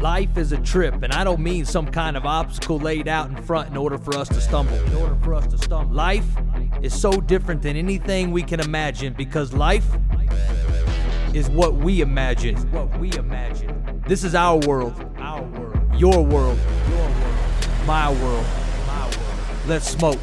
Life is a trip, and I don't mean some kind of obstacle laid out in front in order for us to stumble. In order for us to stumble. Life is so different than anything we can imagine because life is what we imagine. what we imagine. This is our world. Our world. Your world. Your world. My world. My world. Let's smoke.